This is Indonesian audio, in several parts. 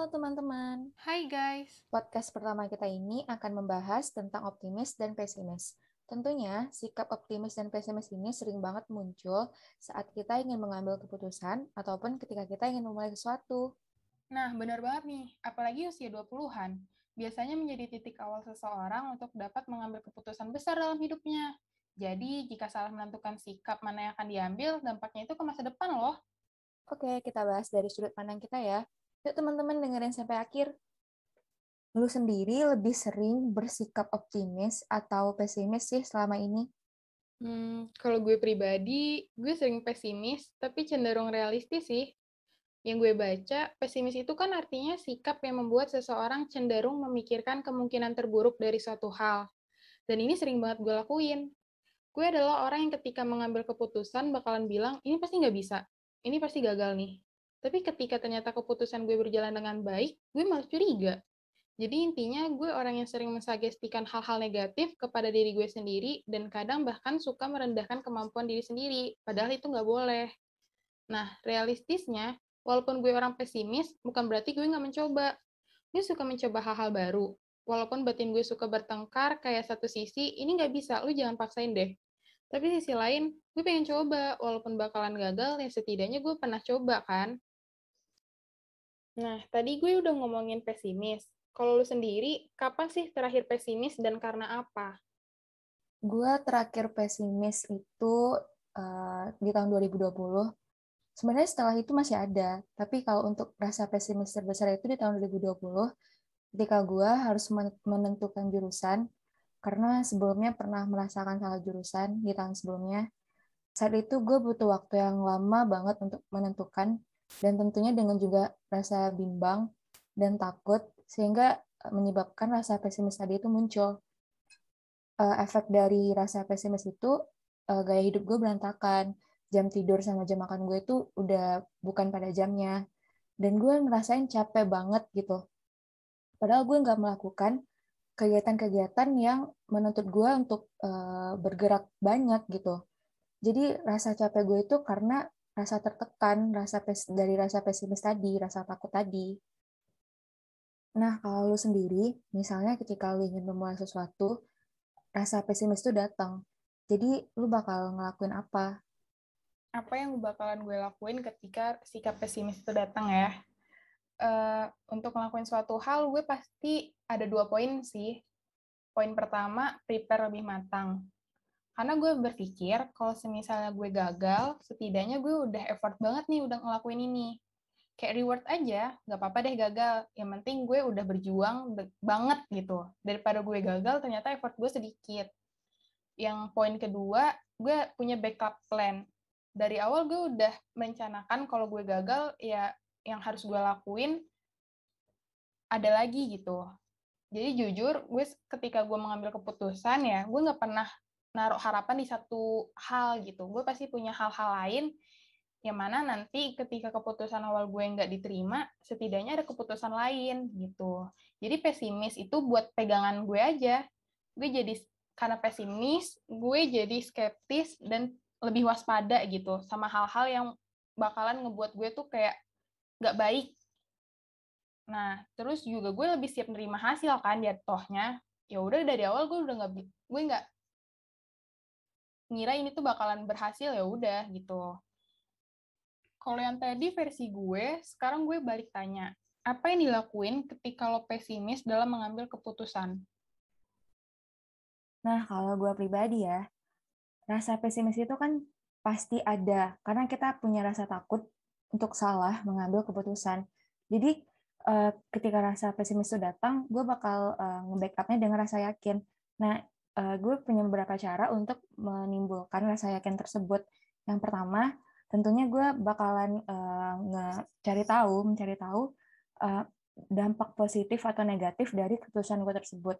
Halo teman-teman. Hai guys. Podcast pertama kita ini akan membahas tentang optimis dan pesimis. Tentunya, sikap optimis dan pesimis ini sering banget muncul saat kita ingin mengambil keputusan ataupun ketika kita ingin memulai sesuatu. Nah, benar banget nih. Apalagi usia 20-an. Biasanya menjadi titik awal seseorang untuk dapat mengambil keputusan besar dalam hidupnya. Jadi, jika salah menentukan sikap mana yang akan diambil, dampaknya itu ke masa depan loh. Oke, kita bahas dari sudut pandang kita ya. Yuk teman-teman dengerin sampai akhir. Lu sendiri lebih sering bersikap optimis atau pesimis sih selama ini? Hmm, kalau gue pribadi, gue sering pesimis, tapi cenderung realistis sih. Yang gue baca, pesimis itu kan artinya sikap yang membuat seseorang cenderung memikirkan kemungkinan terburuk dari suatu hal. Dan ini sering banget gue lakuin. Gue adalah orang yang ketika mengambil keputusan bakalan bilang, ini pasti nggak bisa, ini pasti gagal nih. Tapi ketika ternyata keputusan gue berjalan dengan baik, gue malah curiga. Jadi intinya gue orang yang sering mensugestikan hal-hal negatif kepada diri gue sendiri dan kadang bahkan suka merendahkan kemampuan diri sendiri, padahal itu nggak boleh. Nah, realistisnya, walaupun gue orang pesimis, bukan berarti gue nggak mencoba. Gue suka mencoba hal-hal baru. Walaupun batin gue suka bertengkar kayak satu sisi, ini nggak bisa, lu jangan paksain deh. Tapi sisi lain, gue pengen coba, walaupun bakalan gagal, ya setidaknya gue pernah coba kan. Nah, tadi gue udah ngomongin pesimis. Kalau lu sendiri, kapan sih terakhir pesimis dan karena apa? Gue terakhir pesimis itu uh, di tahun 2020. Sebenarnya setelah itu masih ada, tapi kalau untuk rasa pesimis terbesar itu di tahun 2020, ketika gue harus menentukan jurusan, karena sebelumnya pernah merasakan salah jurusan di tahun sebelumnya. Saat itu gue butuh waktu yang lama banget untuk menentukan dan tentunya dengan juga rasa bimbang dan takut sehingga eh, menyebabkan rasa pesimis tadi itu muncul. Uh, efek dari rasa pesimis itu uh, gaya hidup gue berantakan, jam tidur sama jam makan gue itu udah bukan pada jamnya, dan gue ngerasain capek banget gitu. Padahal gue nggak melakukan kegiatan-kegiatan yang menuntut gue untuk bergerak banyak gitu. Jadi rasa capek gue itu karena rasa tertekan, rasa pes dari rasa pesimis tadi, rasa takut tadi. Nah, kalau lu sendiri, misalnya ketika lu ingin memulai sesuatu, rasa pesimis itu datang. Jadi, lu bakal ngelakuin apa? Apa yang bakalan gue lakuin ketika sikap pesimis itu datang ya? Uh, untuk ngelakuin suatu hal, gue pasti ada dua poin sih. Poin pertama, prepare lebih matang karena gue berpikir kalau misalnya gue gagal, setidaknya gue udah effort banget nih udah ngelakuin ini. Kayak reward aja, nggak apa-apa deh gagal. Yang penting gue udah berjuang banget gitu. Daripada gue gagal, ternyata effort gue sedikit. Yang poin kedua, gue punya backup plan. Dari awal gue udah merencanakan kalau gue gagal, ya yang harus gue lakuin ada lagi gitu. Jadi jujur, gue ketika gue mengambil keputusan ya, gue nggak pernah naruh harapan di satu hal gitu. Gue pasti punya hal-hal lain yang mana nanti ketika keputusan awal gue nggak diterima, setidaknya ada keputusan lain gitu. Jadi pesimis itu buat pegangan gue aja. Gue jadi karena pesimis, gue jadi skeptis dan lebih waspada gitu sama hal-hal yang bakalan ngebuat gue tuh kayak nggak baik. Nah, terus juga gue lebih siap nerima hasil kan jatuhnya. Ya udah dari awal gue udah nggak gue nggak ngira ini tuh bakalan berhasil ya udah gitu. Kalau yang tadi versi gue, sekarang gue balik tanya, apa yang dilakuin ketika lo pesimis dalam mengambil keputusan? Nah, kalau gue pribadi ya, rasa pesimis itu kan pasti ada, karena kita punya rasa takut untuk salah mengambil keputusan. Jadi, eh, ketika rasa pesimis itu datang, gue bakal uh, nge-backupnya dengan rasa yakin. Nah, uh, gue punya beberapa cara untuk menimbulkan rasa yakin tersebut. Yang pertama, tentunya gue bakalan uh, cari tahu, mencari tahu uh, dampak positif atau negatif dari keputusan gue tersebut.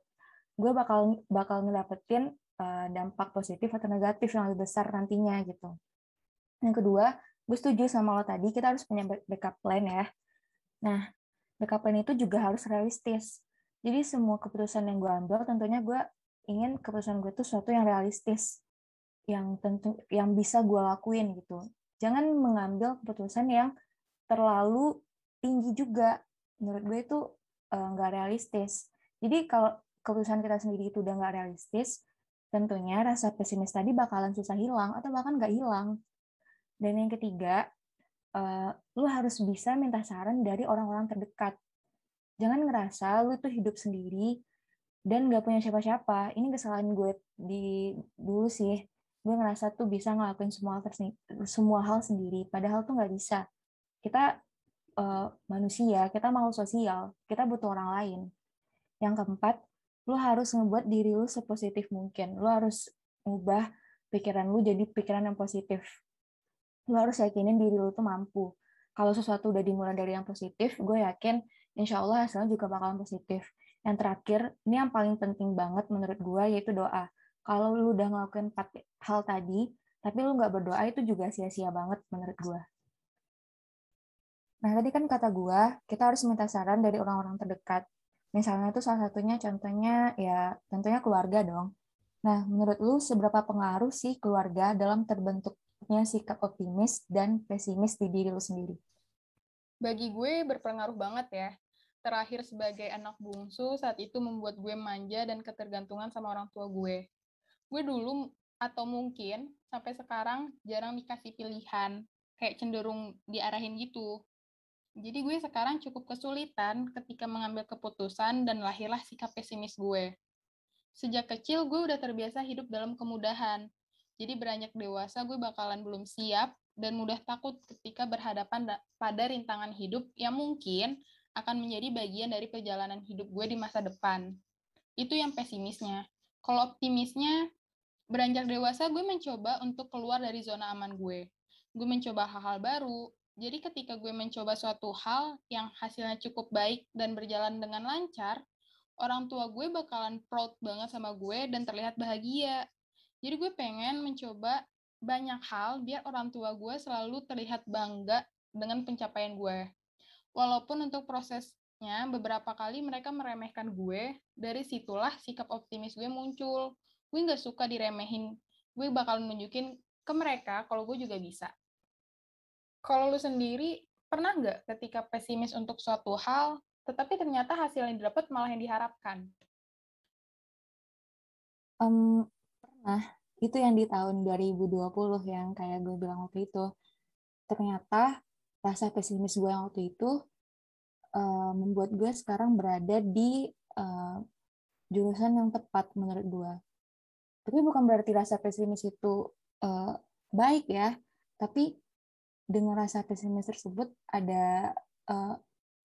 Gue bakal bakal ngedapetin uh, dampak positif atau negatif yang lebih besar nantinya gitu. Yang kedua, gue setuju sama lo tadi, kita harus punya backup plan ya. Nah, backup plan itu juga harus realistis. Jadi semua keputusan yang gue ambil tentunya gue ingin keputusan gue tuh sesuatu yang realistis yang tentu yang bisa gue lakuin gitu jangan mengambil keputusan yang terlalu tinggi juga menurut gue itu eh, nggak uh, realistis. Jadi kalau keputusan kita sendiri itu udah nggak realistis, tentunya rasa pesimis tadi bakalan susah hilang atau bahkan nggak hilang. Dan yang ketiga, uh, lu harus bisa minta saran dari orang-orang terdekat. Jangan ngerasa lu itu hidup sendiri dan nggak punya siapa-siapa. Ini kesalahan gue di dulu sih. Gue ngerasa tuh bisa ngelakuin semua hal, semua hal sendiri, padahal tuh nggak bisa. Kita uh, manusia, kita mau sosial, kita butuh orang lain. Yang keempat, lu harus ngebuat diri lu sepositif mungkin. Lu harus ngubah pikiran lu jadi pikiran yang positif lu harus yakinin diri lu tuh mampu. Kalau sesuatu udah dimulai dari yang positif, gue yakin insya Allah hasilnya juga bakalan positif. Yang terakhir, ini yang paling penting banget menurut gue, yaitu doa. Kalau lu udah ngelakuin empat hal tadi, tapi lu nggak berdoa, itu juga sia-sia banget menurut gue. Nah, tadi kan kata gue, kita harus minta saran dari orang-orang terdekat. Misalnya itu salah satunya, contohnya ya tentunya keluarga dong. Nah, menurut lu seberapa pengaruh sih keluarga dalam terbentuk punya sikap optimis dan pesimis di diri lu sendiri? Bagi gue berpengaruh banget ya. Terakhir sebagai anak bungsu, saat itu membuat gue manja dan ketergantungan sama orang tua gue. Gue dulu atau mungkin sampai sekarang jarang dikasih pilihan, kayak cenderung diarahin gitu. Jadi gue sekarang cukup kesulitan ketika mengambil keputusan dan lahirlah sikap pesimis gue. Sejak kecil gue udah terbiasa hidup dalam kemudahan, jadi beranjak dewasa gue bakalan belum siap dan mudah takut ketika berhadapan pada rintangan hidup yang mungkin akan menjadi bagian dari perjalanan hidup gue di masa depan. Itu yang pesimisnya. Kalau optimisnya, beranjak dewasa gue mencoba untuk keluar dari zona aman gue. Gue mencoba hal-hal baru. Jadi ketika gue mencoba suatu hal yang hasilnya cukup baik dan berjalan dengan lancar, orang tua gue bakalan proud banget sama gue dan terlihat bahagia. Jadi gue pengen mencoba banyak hal biar orang tua gue selalu terlihat bangga dengan pencapaian gue. Walaupun untuk prosesnya beberapa kali mereka meremehkan gue, dari situlah sikap optimis gue muncul. Gue nggak suka diremehin. Gue bakal nunjukin ke mereka kalau gue juga bisa. Kalau lu sendiri, pernah nggak ketika pesimis untuk suatu hal, tetapi ternyata hasil yang didapat malah yang diharapkan? Um, Nah, itu yang di tahun 2020 yang kayak gue bilang waktu itu. Ternyata rasa pesimis gue waktu itu uh, membuat gue sekarang berada di uh, jurusan yang tepat menurut gue. Tapi bukan berarti rasa pesimis itu uh, baik ya, tapi dengan rasa pesimis tersebut ada uh,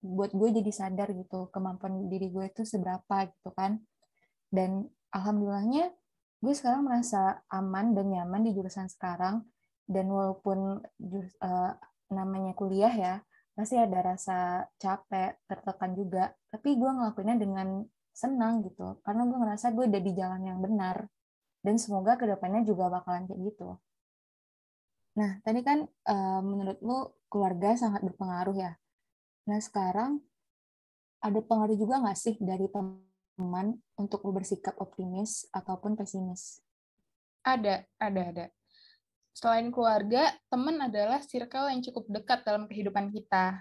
buat gue jadi sadar gitu kemampuan diri gue itu seberapa gitu kan. Dan alhamdulillahnya gue sekarang merasa aman dan nyaman di jurusan sekarang dan walaupun uh, namanya kuliah ya pasti ada rasa capek tertekan juga tapi gue ngelakuinnya dengan senang gitu karena gue ngerasa gue udah di jalan yang benar dan semoga ke depannya juga bakalan kayak gitu nah tadi kan uh, menurut lu keluarga sangat berpengaruh ya nah sekarang ada pengaruh juga nggak sih dari teman untuk lu bersikap optimis ataupun pesimis? Ada, ada, ada. Selain keluarga, teman adalah circle yang cukup dekat dalam kehidupan kita.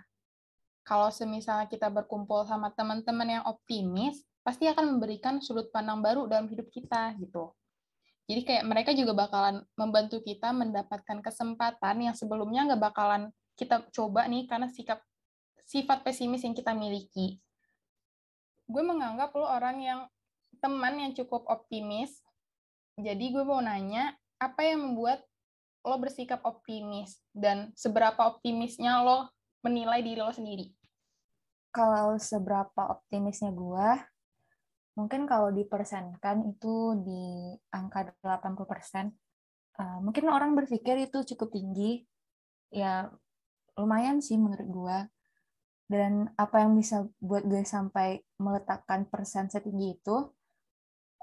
Kalau semisalnya kita berkumpul sama teman-teman yang optimis, pasti akan memberikan sudut pandang baru dalam hidup kita gitu. Jadi kayak mereka juga bakalan membantu kita mendapatkan kesempatan yang sebelumnya nggak bakalan kita coba nih karena sikap sifat pesimis yang kita miliki gue menganggap lo orang yang teman yang cukup optimis. Jadi gue mau nanya, apa yang membuat lo bersikap optimis dan seberapa optimisnya lo menilai diri lo sendiri? Kalau seberapa optimisnya gue, mungkin kalau dipersenkan itu di angka 80%. persen. Uh, mungkin orang berpikir itu cukup tinggi. Ya, lumayan sih menurut gue dan apa yang bisa buat gue sampai meletakkan persen setinggi itu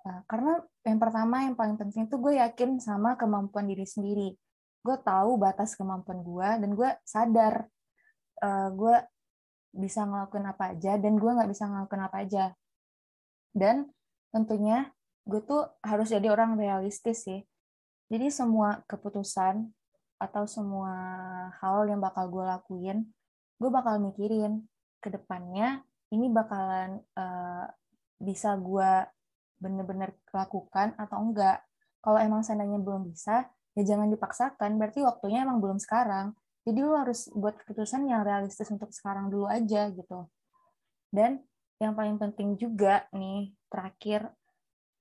uh, karena yang pertama yang paling penting itu gue yakin sama kemampuan diri sendiri gue tahu batas kemampuan gue dan gue sadar uh, gue bisa ngelakuin apa aja dan gue nggak bisa ngelakuin apa aja dan tentunya gue tuh harus jadi orang realistis sih jadi semua keputusan atau semua hal yang bakal gue lakuin gue bakal mikirin ke depannya ini bakalan uh, bisa gue bener-bener lakukan atau enggak. Kalau emang seandainya belum bisa, ya jangan dipaksakan, berarti waktunya emang belum sekarang. Jadi lu harus buat keputusan yang realistis untuk sekarang dulu aja gitu. Dan yang paling penting juga nih, terakhir,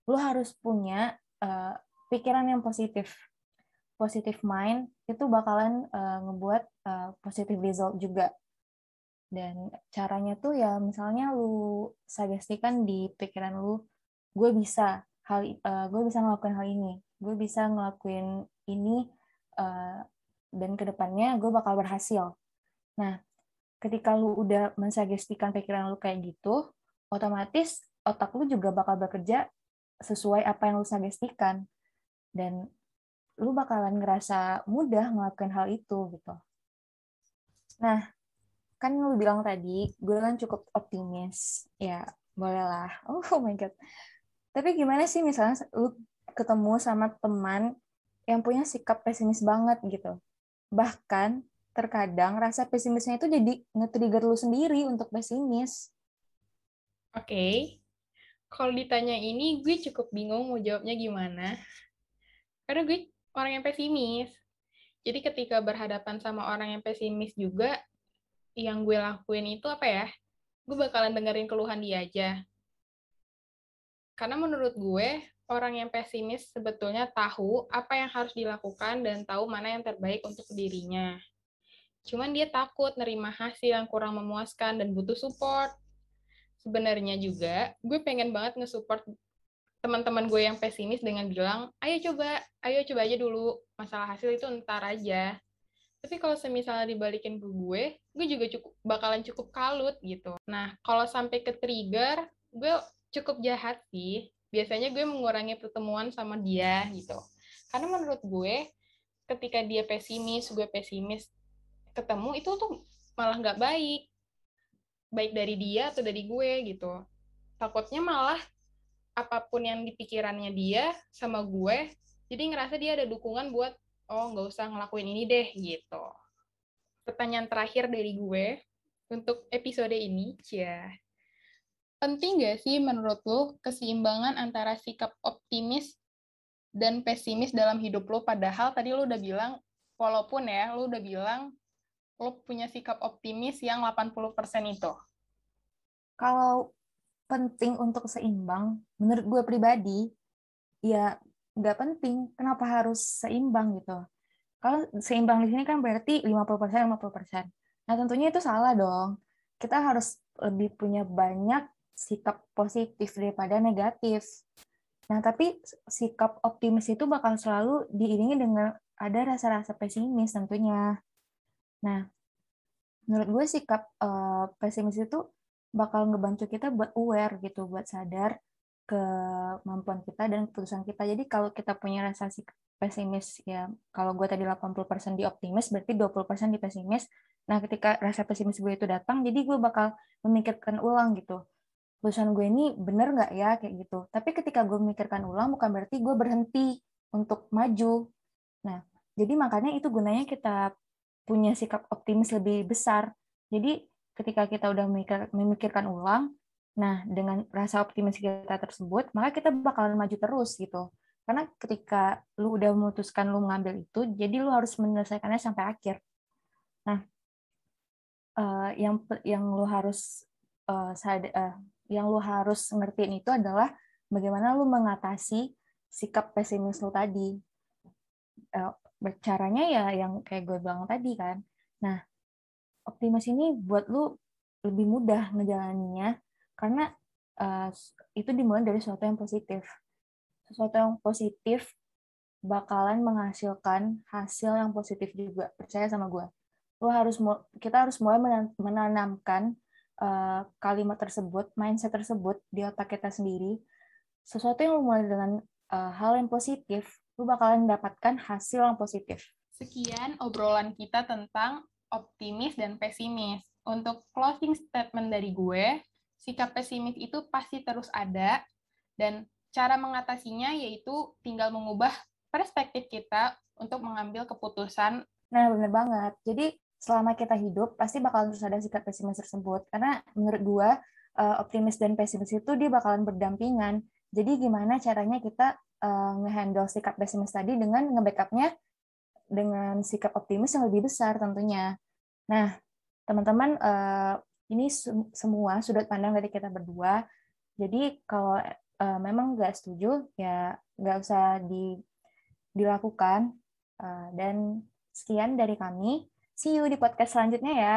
lu harus punya uh, pikiran yang positif. Positive mind itu bakalan uh, ngebuat uh, positive result juga. Dan caranya tuh ya misalnya lu sugestikan di pikiran lu, gue bisa hal uh, gue bisa ngelakuin hal ini gue bisa ngelakuin ini uh, dan ke depannya gue bakal berhasil. Nah ketika lu udah mensugestikan pikiran lu kayak gitu otomatis otak lu juga bakal bekerja sesuai apa yang lu sugestikan dan lu bakalan ngerasa mudah ngelakuin hal itu gitu. Nah kan lu bilang tadi gue kan cukup optimis. Ya bolehlah oh my god. Tapi gimana sih misalnya lu ketemu sama teman yang punya sikap pesimis banget gitu. Bahkan terkadang rasa pesimisnya itu jadi nge-trigger lu sendiri untuk pesimis. Oke. Okay. Kalau ditanya ini, gue cukup bingung mau jawabnya gimana. Karena gue orang yang pesimis. Jadi ketika berhadapan sama orang yang pesimis juga, yang gue lakuin itu apa ya? Gue bakalan dengerin keluhan dia aja karena menurut gue, orang yang pesimis sebetulnya tahu apa yang harus dilakukan dan tahu mana yang terbaik untuk dirinya. Cuman dia takut nerima hasil yang kurang memuaskan dan butuh support. Sebenarnya juga, gue pengen banget nge-support teman-teman gue yang pesimis dengan bilang, ayo coba, ayo coba aja dulu, masalah hasil itu ntar aja. Tapi kalau semisalnya dibalikin ke gue, gue juga cukup bakalan cukup kalut gitu. Nah, kalau sampai ke trigger, gue cukup jahat sih. Biasanya gue mengurangi pertemuan sama dia gitu. Karena menurut gue, ketika dia pesimis, gue pesimis, ketemu itu tuh malah nggak baik. Baik dari dia atau dari gue gitu. Takutnya malah apa pun yang dipikirannya dia sama gue, jadi ngerasa dia ada dukungan buat, oh nggak usah ngelakuin ini deh gitu. Pertanyaan terakhir dari gue untuk episode ini, ya penting nggak sih menurut lo keseimbangan antara sikap optimis dan pesimis dalam hidup lo? Padahal tadi lo udah bilang, walaupun ya, lo udah bilang lo punya sikap optimis yang 80% itu. Kalau penting untuk seimbang, menurut gue pribadi, ya nggak penting. Kenapa harus seimbang gitu? Kalau seimbang di sini kan berarti 50%, 50%. Nah tentunya itu salah dong. Kita harus lebih punya banyak sikap positif daripada negatif. Nah, tapi sikap optimis itu bakal selalu diiringi dengan ada rasa-rasa pesimis tentunya. Nah, menurut gue sikap uh, pesimis itu bakal ngebantu kita buat aware gitu, buat sadar kemampuan kita dan keputusan kita. Jadi kalau kita punya rasa pesimis ya, kalau gue tadi 80% di optimis berarti 20% di pesimis. Nah, ketika rasa pesimis gue itu datang, jadi gue bakal memikirkan ulang gitu keputusan gue ini bener nggak ya kayak gitu. Tapi ketika gue memikirkan ulang bukan berarti gue berhenti untuk maju. Nah, jadi makanya itu gunanya kita punya sikap optimis lebih besar. Jadi ketika kita udah memikir, memikirkan ulang, nah dengan rasa optimis kita tersebut, maka kita bakalan maju terus gitu. Karena ketika lu udah memutuskan lu mengambil itu, jadi lu harus menyelesaikannya sampai akhir. Nah, uh, yang yang lu harus sad, uh, yang lu harus ngertiin itu adalah bagaimana lu mengatasi sikap pesimis lu tadi. Uh, caranya ya yang kayak gue bilang tadi kan. Nah, optimis ini buat lu lebih mudah ngejalaninya karena uh, itu dimulai dari sesuatu yang positif. Sesuatu yang positif bakalan menghasilkan hasil yang positif juga. Percaya sama gue. Lu harus kita harus mulai menanamkan uh, kalimat tersebut, mindset tersebut di otak kita sendiri, sesuatu yang mulai dengan uh, hal yang positif, lu bakalan mendapatkan hasil yang positif. Sekian obrolan kita tentang optimis dan pesimis. Untuk closing statement dari gue, sikap pesimis itu pasti terus ada, dan cara mengatasinya yaitu tinggal mengubah perspektif kita untuk mengambil keputusan. Nah, benar banget. Jadi, selama kita hidup pasti bakalan terus ada sikap pesimis tersebut. Karena menurut gue uh, optimis dan pesimis itu dia bakalan berdampingan. Jadi gimana caranya kita uh, ngehandle sikap pesimis tadi dengan nge-backupnya dengan sikap optimis yang lebih besar tentunya. Nah, teman-teman, uh, ini semua sudut pandang dari kita berdua. Jadi kalau memang nggak setuju, ya nggak usah di, dilakukan. Dan sekian dari kami. See you di podcast selanjutnya ya.